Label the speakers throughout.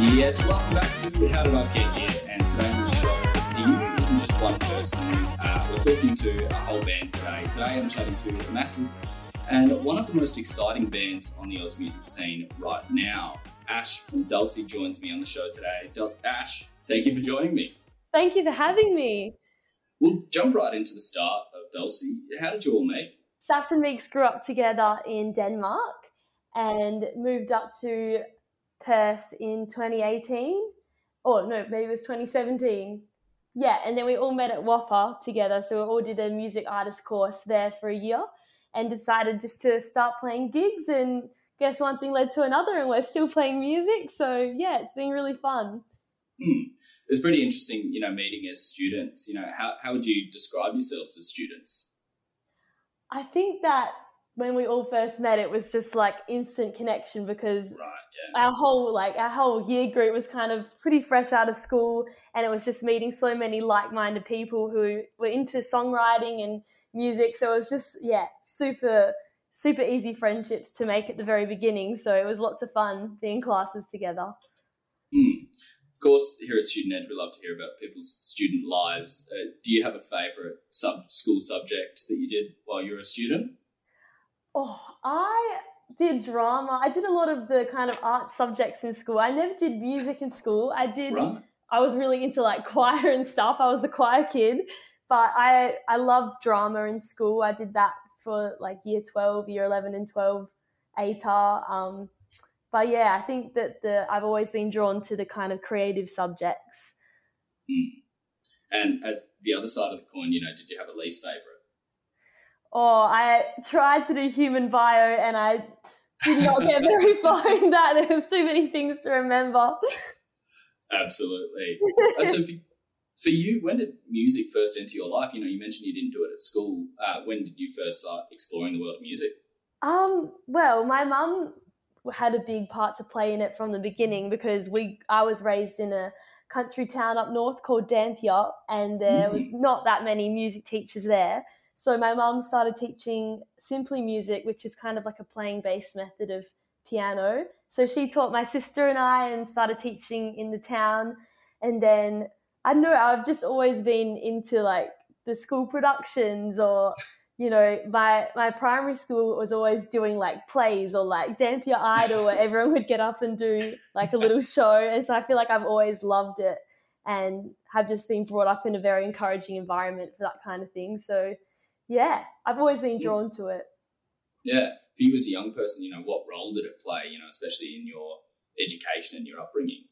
Speaker 1: Yes, welcome back to How Did I Get Here? And today on the show, the isn't just one person. Uh, we're talking to a whole band today. Today I'm chatting to a massive and one of the most exciting bands on the Oz music scene right now. Ash from Dulcie joins me on the show today. Dul- Ash, thank you for joining me.
Speaker 2: Thank you for having me.
Speaker 1: We'll jump right into the start of Dulcie. How did you all meet?
Speaker 2: Sass and Meeks grew up together in Denmark and moved up to Perth in 2018. Or no, maybe it was 2017. Yeah, and then we all met at WAAPA together. So we all did a music artist course there for a year and decided just to start playing gigs. And guess one thing led to another, and we're still playing music. So yeah, it's been really fun.
Speaker 1: Hmm. It was pretty interesting, you know, meeting as students. You know, how, how would you describe yourselves as students?
Speaker 2: I think that when we all first met, it was just like instant connection because
Speaker 1: right, yeah.
Speaker 2: our whole like our whole year group was kind of pretty fresh out of school, and it was just meeting so many like-minded people who were into songwriting and music. So it was just yeah, super super easy friendships to make at the very beginning. So it was lots of fun being classes together.
Speaker 1: Mm. Of course, here at Student Edge, we love to hear about people's student lives. Uh, do you have a favourite sub school subject that you did while you were a student?
Speaker 2: Oh, I did drama. I did a lot of the kind of art subjects in school. I never did music in school. I did.
Speaker 1: Right.
Speaker 2: I was really into like choir and stuff. I was the choir kid, but I I loved drama in school. I did that for like year twelve, year eleven, and twelve ATAR. Um, but yeah, I think that the I've always been drawn to the kind of creative subjects.
Speaker 1: Mm. And as the other side of the coin, you know, did you have a least favorite?
Speaker 2: Oh, I tried to do human bio and I did not get very far in that. There was too many things to remember.
Speaker 1: Absolutely. Uh, so for, for you, when did music first enter your life? You know, you mentioned you didn't do it at school. Uh, when did you first start exploring the world of music?
Speaker 2: Um, well, my mum had a big part to play in it from the beginning because we I was raised in a country town up north called Dampier and there mm-hmm. was not that many music teachers there. So my mum started teaching simply music, which is kind of like a playing bass method of piano. So she taught my sister and I and started teaching in the town. And then I don't know, I've just always been into like the school productions or you know, my my primary school was always doing like plays or like Dampier Idol where everyone would get up and do like a little show. And so I feel like I've always loved it and have just been brought up in a very encouraging environment for that kind of thing. So yeah, I've always been drawn to it.
Speaker 1: Yeah. For you as a young person, you know, what role did it play, you know, especially in your education and your upbringing?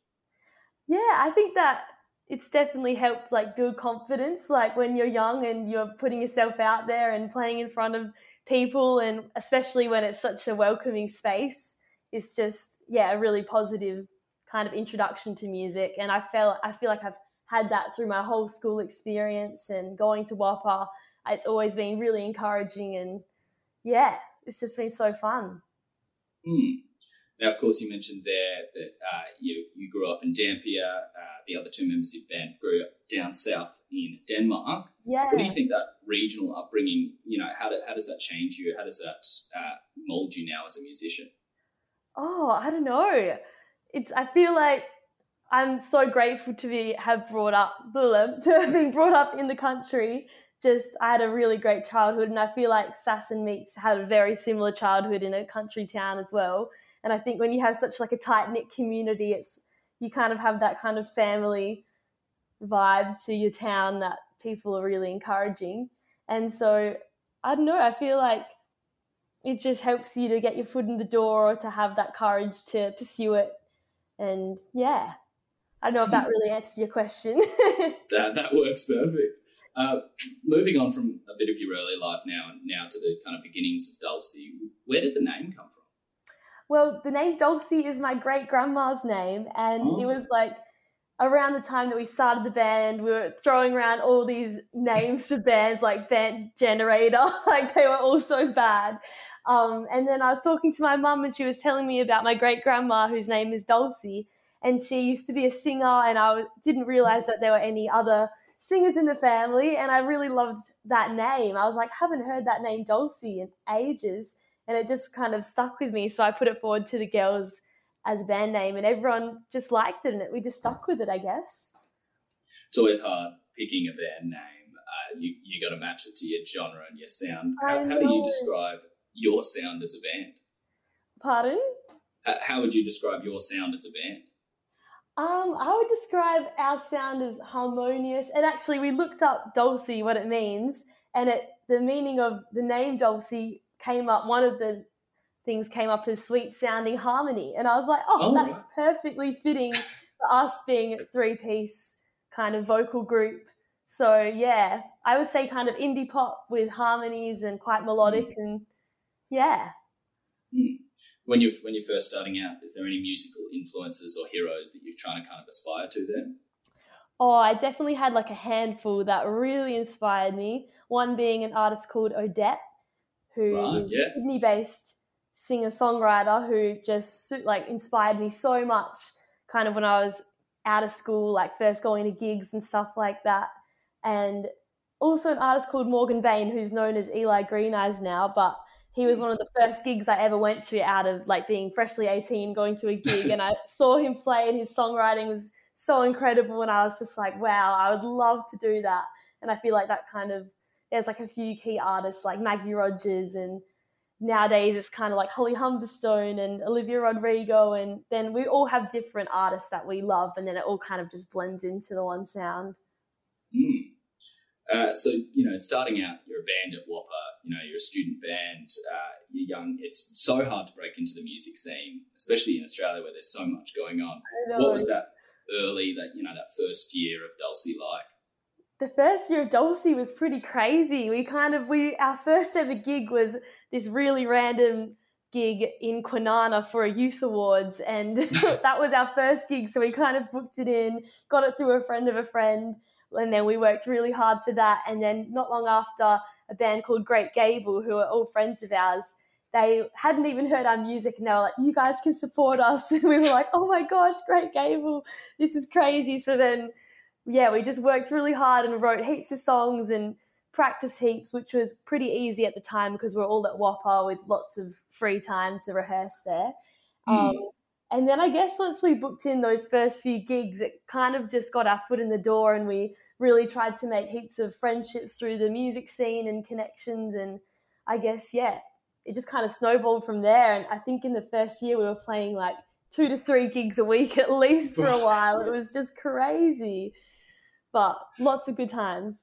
Speaker 2: Yeah, I think that it's definitely helped like build confidence like when you're young and you're putting yourself out there and playing in front of people and especially when it's such a welcoming space it's just yeah a really positive kind of introduction to music and i felt i feel like i've had that through my whole school experience and going to WAAPA it's always been really encouraging and yeah it's just been so fun
Speaker 1: mm. Now, of course, you mentioned there that uh, you, you grew up in Dampier. Uh, the other two members of the band grew up down south in Denmark.
Speaker 2: Yeah.
Speaker 1: What do you think that regional upbringing, you know, how, do, how does that change you? How does that uh, mold you now as a musician?
Speaker 2: Oh, I don't know. It's, I feel like I'm so grateful to be have brought up to have been brought up in the country. Just I had a really great childhood, and I feel like Sass and Meeks had a very similar childhood in a country town as well. And I think when you have such like a tight knit community, it's you kind of have that kind of family vibe to your town that people are really encouraging. And so I don't know, I feel like it just helps you to get your foot in the door or to have that courage to pursue it. And yeah, I don't know if that hmm. really answers your question.
Speaker 1: that, that works perfect. Uh, moving on from a bit of your early life now, now to the kind of beginnings of Dulcie, where did the name come from?
Speaker 2: Well, the name Dulcie is my great grandma's name, and oh. it was like around the time that we started the band, we were throwing around all these names for bands like Band Generator, like they were all so bad. Um, and then I was talking to my mum, and she was telling me about my great grandma, whose name is Dulcie, and she used to be a singer, and I didn't realize that there were any other singers in the family, and I really loved that name. I was like, haven't heard that name Dulcie in ages and it just kind of stuck with me. So I put it forward to the girls as a band name, and everyone just liked it, and we just stuck with it, I guess.
Speaker 1: It's always hard picking a band name. Uh, you you got to match it to your genre and your sound. How, how, do you describe your sound as a band?
Speaker 2: Pardon?
Speaker 1: How, how would you describe your sound as a band?
Speaker 2: Um, I would describe our sound as harmonious. And actually, we looked up Dulcie, what it means, and it the meaning of the name Dulcie came up. One of the things came up as sweet sounding harmony, and I was like, oh, oh that's perfectly fitting for us being a three piece kind of vocal group. So yeah, I would say kind of indie pop with harmonies and quite melodic, mm. and yeah.
Speaker 1: When you're when you're first starting out, is there any musical influences or heroes that you're trying to kind of aspire to there?
Speaker 2: Oh, I definitely had like a handful that really inspired me. One being an artist called Odette, who right, is yeah. a Sydney-based singer-songwriter who just like inspired me so much. Kind of when I was out of school, like first going to gigs and stuff like that, and also an artist called Morgan Bain, who's known as Eli Green Eyes now, but he was one of the first gigs I ever went to out of like being freshly 18, going to a gig, and I saw him play, and his songwriting was so incredible, and I was just like, wow, I would love to do that. And I feel like that kind of there's like a few key artists like Maggie Rogers, and nowadays it's kind of like Holly Humberstone and Olivia Rodrigo, and then we all have different artists that we love, and then it all kind of just blends into the one sound.
Speaker 1: Uh, so you know, starting out, you're a band at WAAPA you know, you're a student band, uh, you're young. It's so hard to break into the music scene, especially in Australia where there's so much going on. What was that early, that you know, that first year of Dulcie like?
Speaker 2: The first year of Dulcie was pretty crazy. We kind of we our first ever gig was this really random gig in Kwinana for a youth awards, and that was our first gig. So we kind of booked it in, got it through a friend of a friend, and then we worked really hard for that. And then not long after a band called Great Gable, who are all friends of ours. They hadn't even heard our music and they were like, You guys can support us. And we were like, Oh my gosh, Great Gable, this is crazy. So then, yeah, we just worked really hard and wrote heaps of songs and practice heaps, which was pretty easy at the time because we are all at WAAPA with lots of free time to rehearse there. Mm. Um, and then I guess once we booked in those first few gigs, it kind of just got our foot in the door and we really tried to make heaps of friendships through the music scene and connections. And I guess, yeah, it just kind of snowballed from there. And I think in the first year, we were playing like two to three gigs a week at least for a while. It was just crazy, but lots of good times.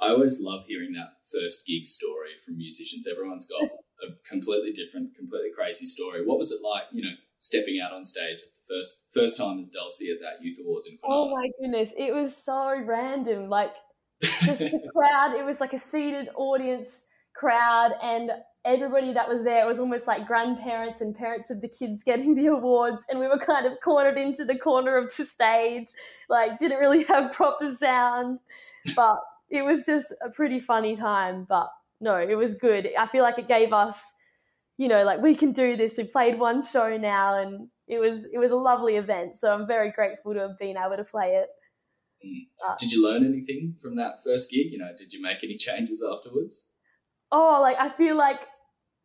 Speaker 1: I always love hearing that first gig story from musicians. Everyone's got a completely different, completely crazy story. What was it like, you know, stepping out on stage as the first first time as Dulcie at that youth awards in Kwinana.
Speaker 2: Oh my goodness, it was so random. Like just the crowd, it was like a seated audience crowd and everybody that was there it was almost like grandparents and parents of the kids getting the awards and we were kind of cornered into the corner of the stage like didn't really have proper sound but it was just a pretty funny time but no it was good i feel like it gave us you know, like we can do this. We played one show now, and it was it was a lovely event. So I'm very grateful to have been able to play it.
Speaker 1: Mm. Uh, did you learn anything from that first gig? You know, did you make any changes afterwards?
Speaker 2: Oh, like I feel like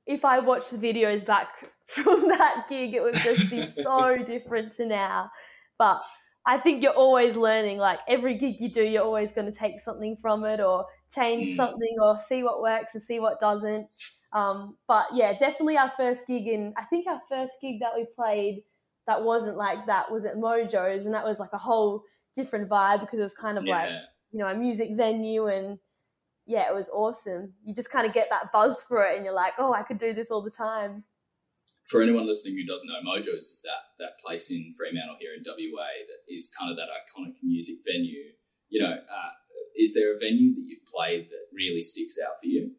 Speaker 2: if I watch the videos back from that gig, it would just be so different to now. But I think you're always learning. Like every gig you do, you're always going to take something from it or change mm. something or see what works and see what doesn't. Um, but yeah, definitely our first gig in, I think our first gig that we played that wasn't like that was at Mojo's, and that was like a whole different vibe because it was kind of yeah. like, you know, a music venue and yeah, it was awesome. You just kind of get that buzz for it and you're like, oh, I could do this all the time.
Speaker 1: For anyone listening who doesn't know, Mojo's is that that place in Fremantle here in WA that is kind of that iconic music venue. You know, uh, is there a venue that you've played that really sticks out for you?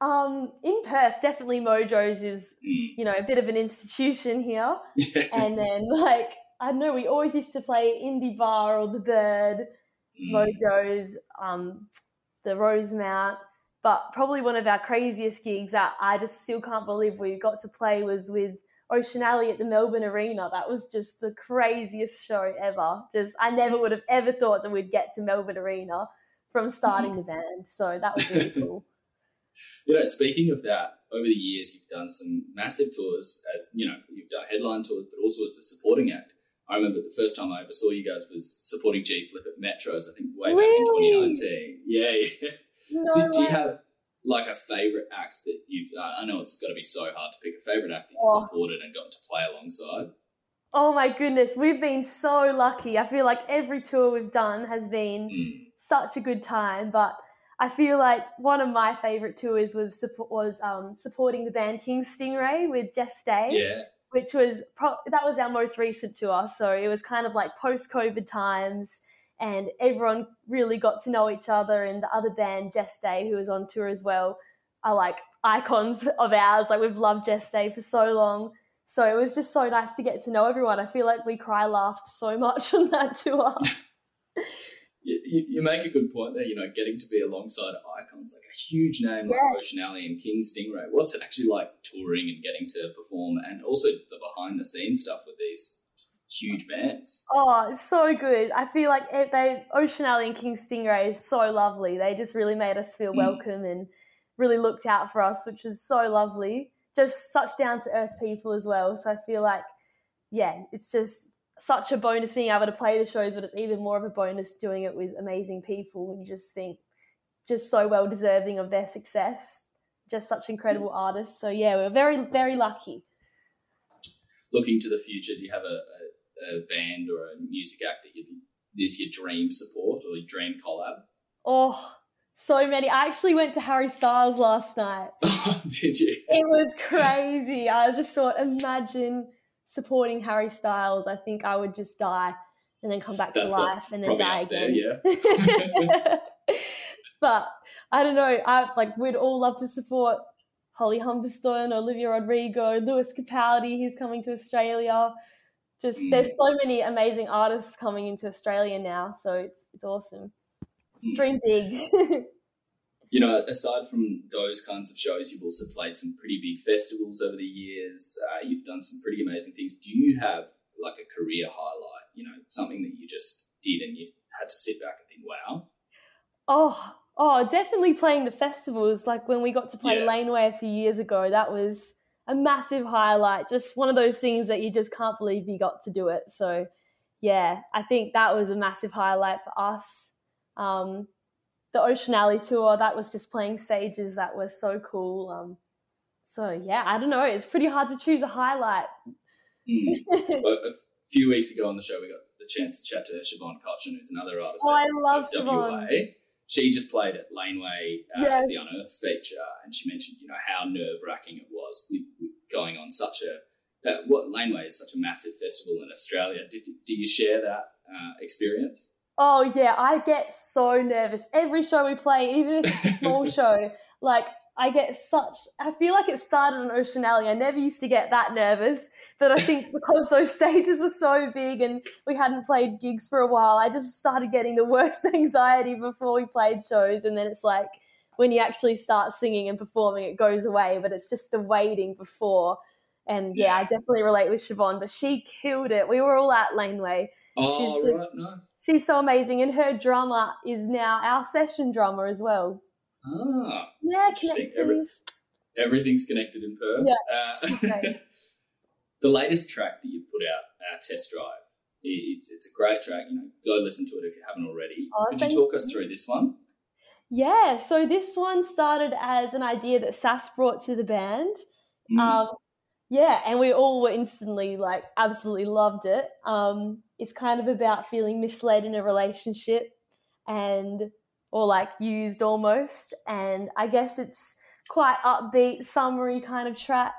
Speaker 2: Um, in Perth, definitely Mojo's is, mm. you know, a bit of an institution here. Yeah. And then, like, I know, we always used to play Indie Bar or The Bird, mm. Mojo's, um, the Rosemount. But probably one of our craziest gigs that I just still can't believe we got to play was with Ocean Alley at the Melbourne Arena. That was just the craziest show ever. Just, I never would have ever thought that we'd get to Melbourne Arena from starting the band. So that was really cool
Speaker 1: you know, speaking of that, over the years you've done some massive tours as you know you've done headline tours, but also as a supporting act. I remember the first time I ever saw you guys was supporting G Flip at Metros. I think way back in 2019. Yeah, yeah. No so do you have like a favorite act that you've? Uh, I know it's got to be so hard to pick a favorite act that you've oh. supported and got to play alongside.
Speaker 2: Oh my goodness, we've been so lucky. I feel like every tour we've done has been mm. such a good time, but I feel like one of my favorite tours was was um, supporting the band King Stingray with Jess Day.
Speaker 1: Yeah.
Speaker 2: Which was pro- that was our most recent tour, so it was kind of like post COVID times, and everyone really got to know each other. And the other band, Jess Day, who was on tour as well, are like icons of ours. Like we've loved Jess Day for so long, so it was just so nice to get to know everyone. I feel like we cry laughed so much on that tour.
Speaker 1: you, you, make a good point there. You know, getting to be alongside icons like a huge name like Ocean Alley and King Stingray. What's it actually like touring and getting to perform, and also the behind the scenes stuff with these huge bands?
Speaker 2: Oh, it's so good. I feel like it, they Ocean Alley and King Stingray is so lovely. They just really made us feel mm. welcome and really looked out for us, which was so lovely. Just such down to earth people as well. So I feel like, yeah, it's just such a bonus being able to play the shows, but it's even more of a bonus doing it with amazing people. And you just think, just so well deserving of their success. Just such incredible artists. So yeah, we're very, very lucky.
Speaker 1: Looking to the future, do you have a, a, a band or a music act that you, is your dream support or your dream collab?
Speaker 2: Oh, so many. I actually went to Harry Styles last night.
Speaker 1: Oh, did you?
Speaker 2: It was crazy. I just thought, imagine supporting Harry Styles, I think I would just die and then come back that's, to life and then die again.
Speaker 1: There, yeah.
Speaker 2: but I don't know. I like we'd all love to support Holly Humberstone, Olivia Rodrigo, Lewis Capaldi. He's coming to Australia. Just mm. there's so many amazing artists coming into Australia now, so it's it's awesome. Mm. Dream big.
Speaker 1: you know, aside from those kinds of shows, you've also played some pretty big festivals over the years. Uh, you've done some pretty amazing things. Do you have like a career highlight? You know, something that you just did and you had to sit back and think, "Wow."
Speaker 2: Oh, oh, definitely playing the festivals. Like when we got to play yeah. Laneway a few years ago, that was a massive highlight. Just one of those things that you just can't believe you got to do it. So, yeah, I think that was a massive highlight for us. Um, the Ocean Alley tour, that was just playing stages that was so cool. Um, so yeah, I don't know. It's pretty hard to choose a highlight.
Speaker 1: Mm. well, a few weeks ago on the show, we got the chance to chat to Siobhan Cotchin, who's another artist.
Speaker 2: Oh, I love Siobhan. WA.
Speaker 1: She just played at Laneway uh, yes. the Unearthed feature, and she mentioned, you know, how nerve wracking it was with, on such a uh, what Laneway is such a massive festival in Australia. Did do you share that uh, experience?
Speaker 2: Oh yeah, I get so nervous every show we play, even if it's a small show. Like I get such. I feel like it started on Ocean Alley. I never used to get that nervous, but I think because those stages were so big and we hadn't played gigs for a while, I just started getting the worst anxiety before we played shows, and then it's like when you actually start singing and performing, it goes away. But it's just the waiting before. And yeah, I definitely relate with Siobhan, but she killed it. We were all at Laneway
Speaker 1: Oh, she's just, right, nice.
Speaker 2: She's so amazing, and her drummer is now our session drummer as well.
Speaker 1: Ah,
Speaker 2: yeah, connections.
Speaker 1: Every, everything's connected in Perth.
Speaker 2: Yeah, uh,
Speaker 1: the latest track that you put out, our Test Drive, it's, it's a great track. You know, go listen to it if you haven't already. Oh, Could you talk you. us through this one?
Speaker 2: Yeah, so this one started as an idea that Sass brought to the band. Mm. Um, yeah, and we all were instantly like absolutely loved it. Um, it's kind of about feeling misled in a relationship and or like used almost. And i guess it's quite upbeat summary kind of track.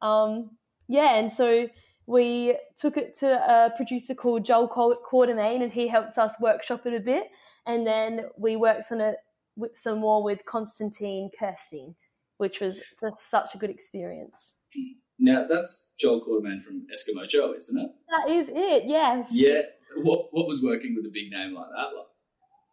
Speaker 2: Um, yeah and so we took it to a producer called joel quartermain and he helped us workshop it a bit. And then we worked on it with some more with Konstantin Kersting which was just such a good experience
Speaker 1: now that's Joel Quartermain from Eskimo Joe, isn't it?
Speaker 2: That is it. Yes.
Speaker 1: Yeah. What What was working with a big name like that like?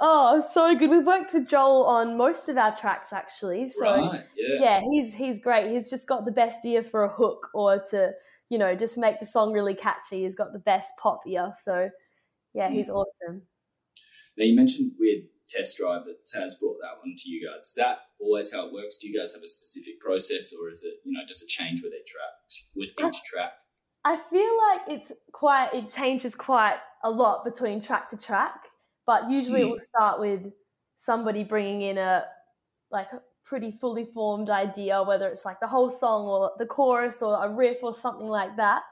Speaker 2: Oh, so good. We've worked with Joel on most of our tracks actually. So
Speaker 1: right, yeah. yeah,
Speaker 2: he's he's great. He's just got the best ear for a hook or to, you know, just make the song really catchy. He's got the best pop ear. So yeah, he's mm. awesome.
Speaker 1: Now you mentioned with test drive that Sass brought that one to you guys. Is that always how it works? Do you guys have a specific process, or is it you know does it change with each track? With each track?
Speaker 2: I feel like it's quite it changes quite a lot between track to track, but usually mm. it hmm. will start with somebody bringing in a like a pretty fully formed idea, whether it's like the whole song or the chorus or a riff or something like that,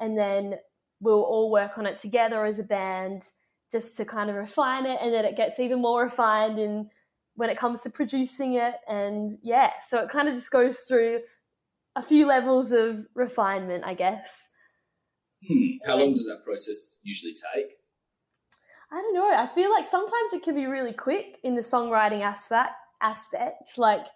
Speaker 2: and then we'll all work on it together as a band just to kind of refine it, and then it gets even more refined in when it comes to producing it, and yeah, so it kind of just goes through a few levels of refinement, I guess.
Speaker 1: Hmm. How long does that process usually take?
Speaker 2: I don't know. I feel like sometimes it can be really quick in the songwriting aspect. Aspect like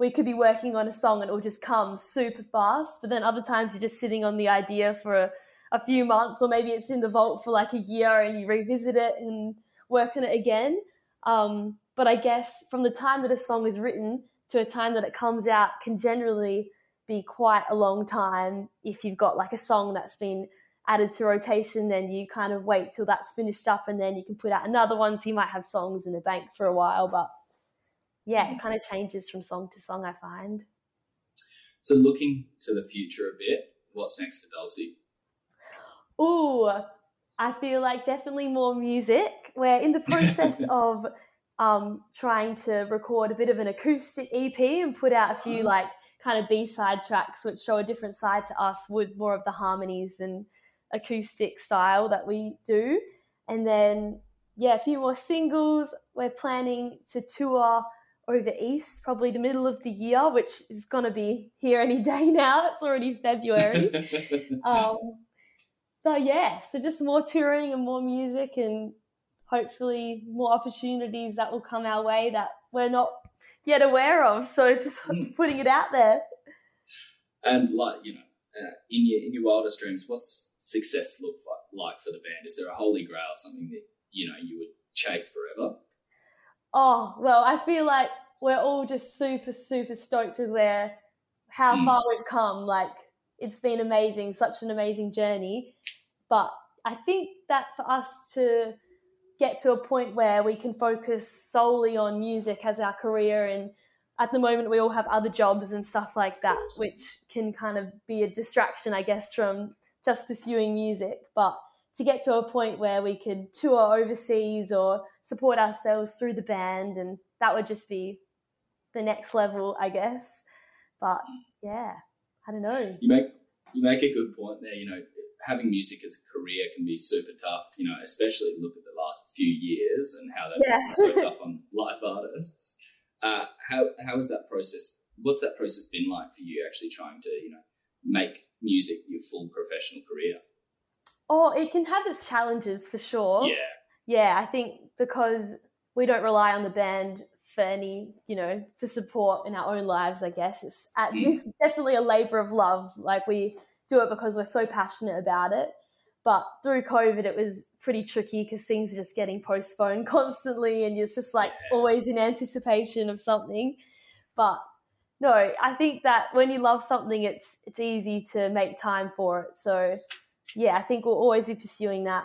Speaker 2: we could be working on a song and it will just come super fast, but then other times you're just sitting on the idea for a, a few months, or maybe it's in the vault for like a year and you revisit it and work on it again. Um, but I guess from the time that a song is written to a time that it comes out can generally be quite a long time. If you've got like a song that's been added to rotation then you kind of wait till that's finished up and then you can put out another one. So you might have songs in the bank for a while but yeah it kind of changes from song to song i find.
Speaker 1: So looking to the future a bit what's next for dulcie
Speaker 2: oh i feel like definitely more music we're in the process of um, trying to record a bit of an acoustic ep and put out a few uh-huh. like kind of B-side tracks which show a different side to us with more of the harmonies and acoustic style that we do. And then yeah, a few more singles. We're planning to tour over east, probably the middle of the year, which is going to be here any day now. It's already February. um, but yeah, so just more touring and more music, and hopefully more opportunities that will come our way that we're not yet aware of. So just mm. putting it out there.
Speaker 1: And like you know, uh, in your in your wildest dreams, what's success look like for the band? Is there a holy grail, something that you know you would chase forever?
Speaker 2: Oh well, I feel like we're all just super super stoked with where how mm. far we've come. Like it's been amazing, such an amazing journey. But I think that for us to get to a point where we can focus solely on music as our career and at the moment we all have other jobs and stuff like that which can kind of be a distraction i guess from just pursuing music. But to get to a point where we could tour overseas or support ourselves through the band and that would just be the next level i guess. But yeah i don't know
Speaker 1: you make you make a good point there you know having music as a career can be super tough you know especially look at the last few years and how they've yeah. so tough on live artists. Uh, how how has that process? What's that process been like for you? Actually trying to you know make music your full professional career.
Speaker 2: Oh, it can have its challenges for sure.
Speaker 1: Yeah.
Speaker 2: Yeah, I think because we don't rely on the band for any, you know, for support in our own lives. I guess it's at, mm. it's definitely a labor of love. Like we do it because we're so passionate about it. But through COVID, it was pretty tricky because things are just getting postponed constantly, and it's just like always in anticipation of something. But no, I think that when you love something, it's it's easy to make time for it. So yeah, I think we'll always be pursuing that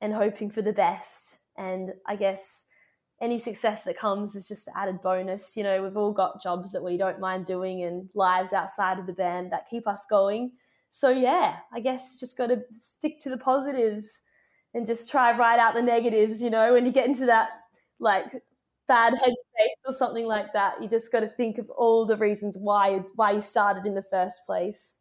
Speaker 2: and hoping for the best. And I guess any success that comes is just added bonus. You know, we've all got jobs that we don't mind doing and lives outside of the band that keep us going so yeah, I guess just got to stick to the positives and just try write out the negatives. You know, when you get into that like bad headspace or something like that, you just got to think of all the reasons why why you started in the first place.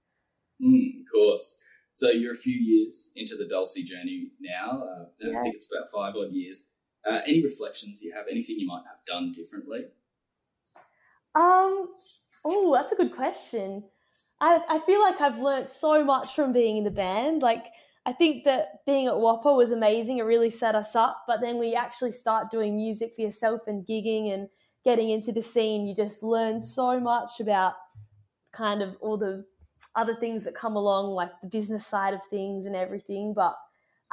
Speaker 1: Mm, of course. So you're a few years into the Dulcie journey now. Uh, yeah. I think it's about five odd years. Uh, any reflections you have? Anything you might have done differently?
Speaker 2: Um. Oh, that's a good question. I, I feel like I've learned so much from being in the band. Like, I think that being at WAAPA was amazing. It really set us up. But then we actually start doing music for yourself and gigging and getting into the scene. You just learn so much about kind of all the other things that come along, like the business side of things and everything. But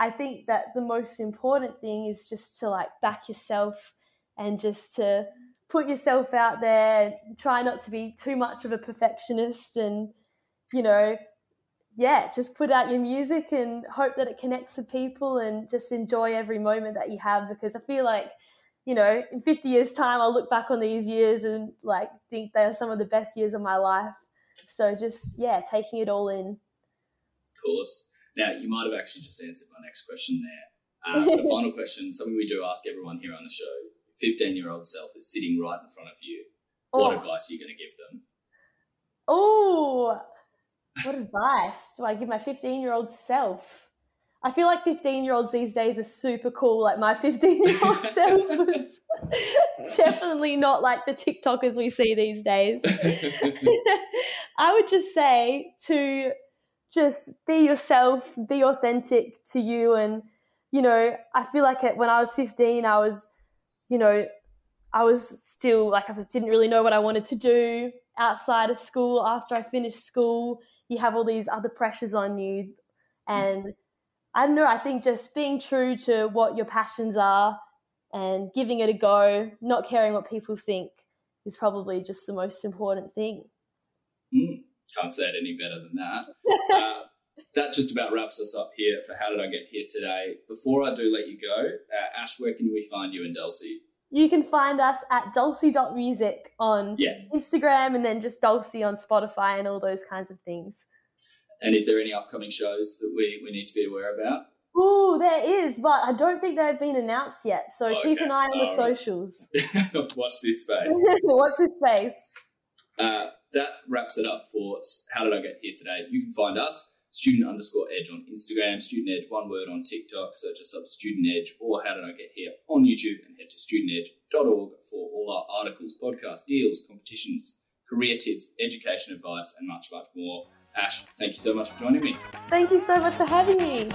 Speaker 2: I think that the most important thing is just to like back yourself and just to put yourself out there. Try not to be too much of a perfectionist and you know, yeah, just put out your music and hope that it connects with people and just enjoy every moment that you have because I feel like, you know, in 50 years' time, I'll look back on these years and like think they are some of the best years of my life. So just, yeah, taking it all in.
Speaker 1: Of course. Now, you might have actually just answered my next question there. Uh, the final question, something we do ask everyone here on the show 15 year old self is sitting right in front of you. What oh. advice are you going to give them?
Speaker 2: Oh, what advice do I give my 15 year old self? I feel like 15 year olds these days are super cool. Like my 15 year old self was definitely not like the TikTokers we see these days. I would just say to just be yourself, be authentic to you. And, you know, I feel like when I was 15, I was, you know, I was still like, I didn't really know what I wanted to do outside of school. After I finished school, you have all these other pressures on you. And, I don't know, I think just being true to what your passions are and giving it a go, not caring what people think, is probably just the most important thing.
Speaker 1: Can't say it any better than that. uh, that just about wraps us up here for How Did I Get Here today. Before I do let you go, uh, Ash, where can we find you and Dulcie?
Speaker 2: You can find us at dulcie.music on
Speaker 1: yeah.
Speaker 2: Instagram and then just Dulcie on Spotify and all those kinds of things.
Speaker 1: And is there any upcoming shows that we, we need to be aware about?
Speaker 2: Oh, there is, but I don't think they've been announced yet. So okay. keep an eye on the socials.
Speaker 1: Watch this space.
Speaker 2: Watch this space.
Speaker 1: Uh, that wraps it up for How Did I Get Here Today? You can find us, student underscore edge on Instagram, student edge one word on TikTok, search us up student edge, or How Did I Get Here on YouTube, and head to studentedge.org for all our articles, podcasts, deals, competitions, career tips, education advice, and much, much more. Ash, thank you so much for joining me.
Speaker 2: Thank you so much for having me.